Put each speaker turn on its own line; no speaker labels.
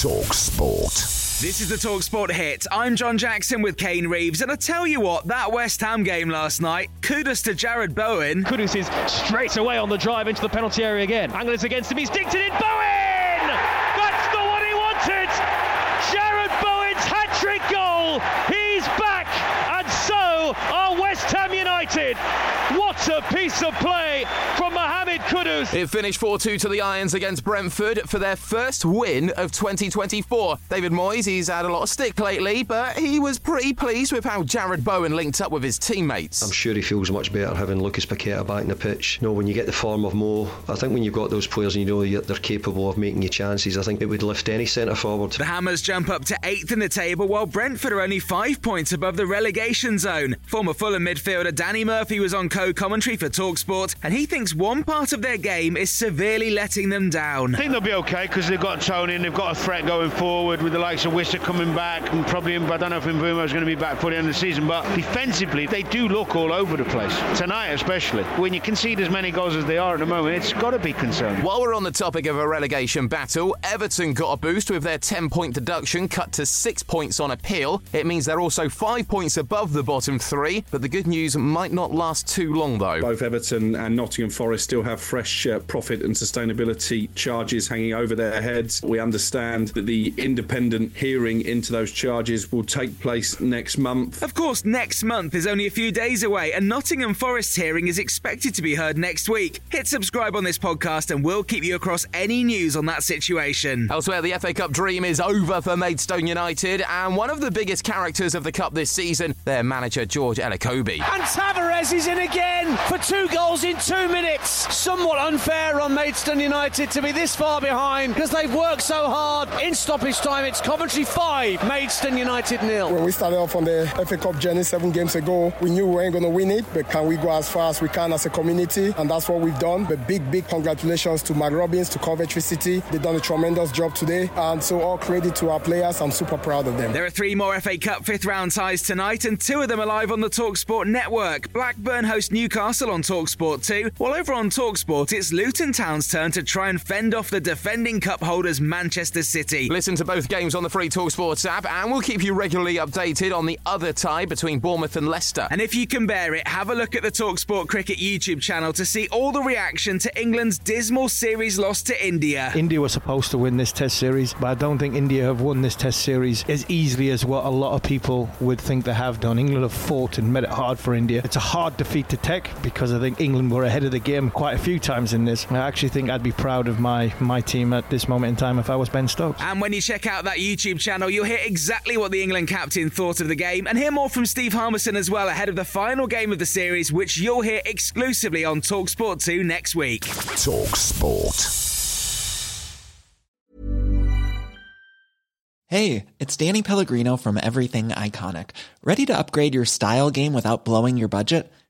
Talk Sport.
This is the Talksport hit. I'm John Jackson with Kane Reeves, and I tell you what, that West Ham game last night, kudos to Jarrod Bowen.
Kudus is straight away on the drive into the penalty area again. Angle against him, he's dinked it in. Bowen! That's the one he wanted! Jarrod Bowen's hat trick goal! He's back, and so are West Ham United. What a piece of play from Mohamed Kudus!
It finished 4 2 to the Irons against Brentford for their first win of 2024. David Moyes, he's had a lot of stick lately, but he was pretty pleased with how Jarrod Bowen linked up with his teammates.
I'm sure he feels much better having Lucas Paqueta back in the pitch. You know, when you get the form of Mo, I think when you've got those players and you know that they're capable of making you chances, I think it would lift any centre forward.
The Hammers jump up to eighth in the table, while Brentford are only five points above the relegation zone. Former Fulham midfielder Danny Murphy was on co commentary for Talksport, and he thinks one part of their game is severely letting them down.
I think they'll be okay because they've got Toney and they've got a threat going forward with the likes of Wissa coming back and probably I don't know if Mbeumo is going to be back for the end of the season, but defensively they do look all over the place tonight, especially when you concede as many goals as they are at the moment. It's got to be concerning.
While we're on the topic of a relegation battle, Everton got a boost with their 10 point deduction cut to 6 points on appeal. It means they're also 5 points above the bottom three, but the good news might not last too long though.
Both Everton and Nottingham Forest still have fresh uh, profit and sustainability charges hanging over their heads. We understand that the independent hearing into those charges will take place next month.
Of course, next month is only a few days away, and Nottingham Forest's hearing is expected to be heard next week. Hit subscribe on this podcast, and we'll keep you across any news on that situation.
Elsewhere, the FA Cup dream is over for Maidstone United, and one of the biggest characters of the Cup this season, their manager George Elokobi.
And Tavares is in again for two goals in two minutes. Somewhat unfair on Maidstone United to be this far behind because they've worked so hard. In stoppage time, it's Coventry 5, Maidstone United nil.
When we started off on the FA Cup journey seven games ago, we knew we weren't going to win it, but can we go as far as we can as a community? And that's what we've done. But big, big congratulations to Mark Robins, to Coventry City. They've done a tremendous job today. And so all credit to our players. I'm super proud of them.
There are three more FA Cup fifth round ties tonight, and two of them are live on the Talksport network. Blackburn host Newcastle on Talksport 2, while over on Talksport, it's Luton Town's turn to try and fend off the defending cup holders Manchester City.
Listen to both games on the free Talksport app, and we'll keep you regularly updated on the other tie between Bournemouth and Leicester.
And if you can bear it, have a look at the Talksport Cricket YouTube channel to see all the reaction to England's dismal series loss to India.
India was supposed to win this Test series, but I don't think India have won this Test series as easily as what a lot of people would think they have done. England have fought and made it hard for India. It's a hard defeat to take because I think England were ahead of the game quite a few times in this. I actually think I'd be proud of my, my team at this moment in time if I was Ben Stokes.
And when you check out that YouTube channel, you'll hear exactly what the England captain thought of the game and hear more from Steve Harmison as well ahead of the final game of the series, which you'll hear exclusively on Talksport 2 next week.
Talk Sport.
Hey, it's Danny Pellegrino from Everything Iconic. Ready to upgrade your style game without blowing your budget?